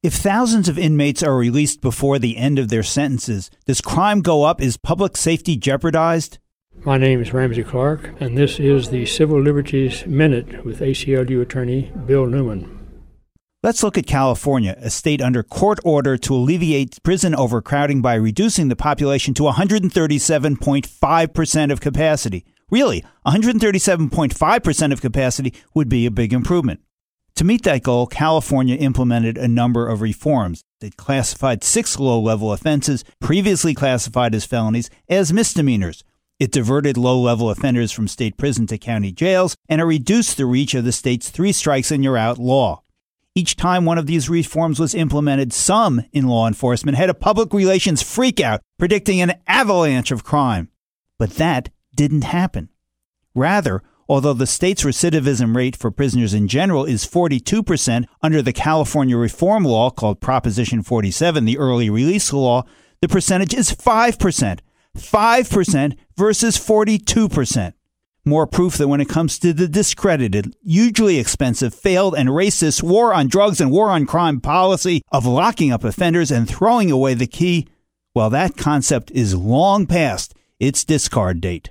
If thousands of inmates are released before the end of their sentences, does crime go up? Is public safety jeopardized? My name is Ramsey Clark, and this is the Civil Liberties Minute with ACLU attorney Bill Newman. Let's look at California, a state under court order to alleviate prison overcrowding by reducing the population to 137.5% of capacity. Really, 137.5% of capacity would be a big improvement. To meet that goal, California implemented a number of reforms. It classified six low level offenses, previously classified as felonies, as misdemeanors. It diverted low level offenders from state prison to county jails, and it reduced the reach of the state's three strikes and you're out law. Each time one of these reforms was implemented, some in law enforcement had a public relations freakout predicting an avalanche of crime. But that didn't happen. Rather, although the state's recidivism rate for prisoners in general is 42% under the California reform law called Proposition 47, the early release law, the percentage is 5%. 5% versus 42%. More proof that when it comes to the discredited, hugely expensive, failed, and racist war on drugs and war on crime policy of locking up offenders and throwing away the key, well, that concept is long past its discard date.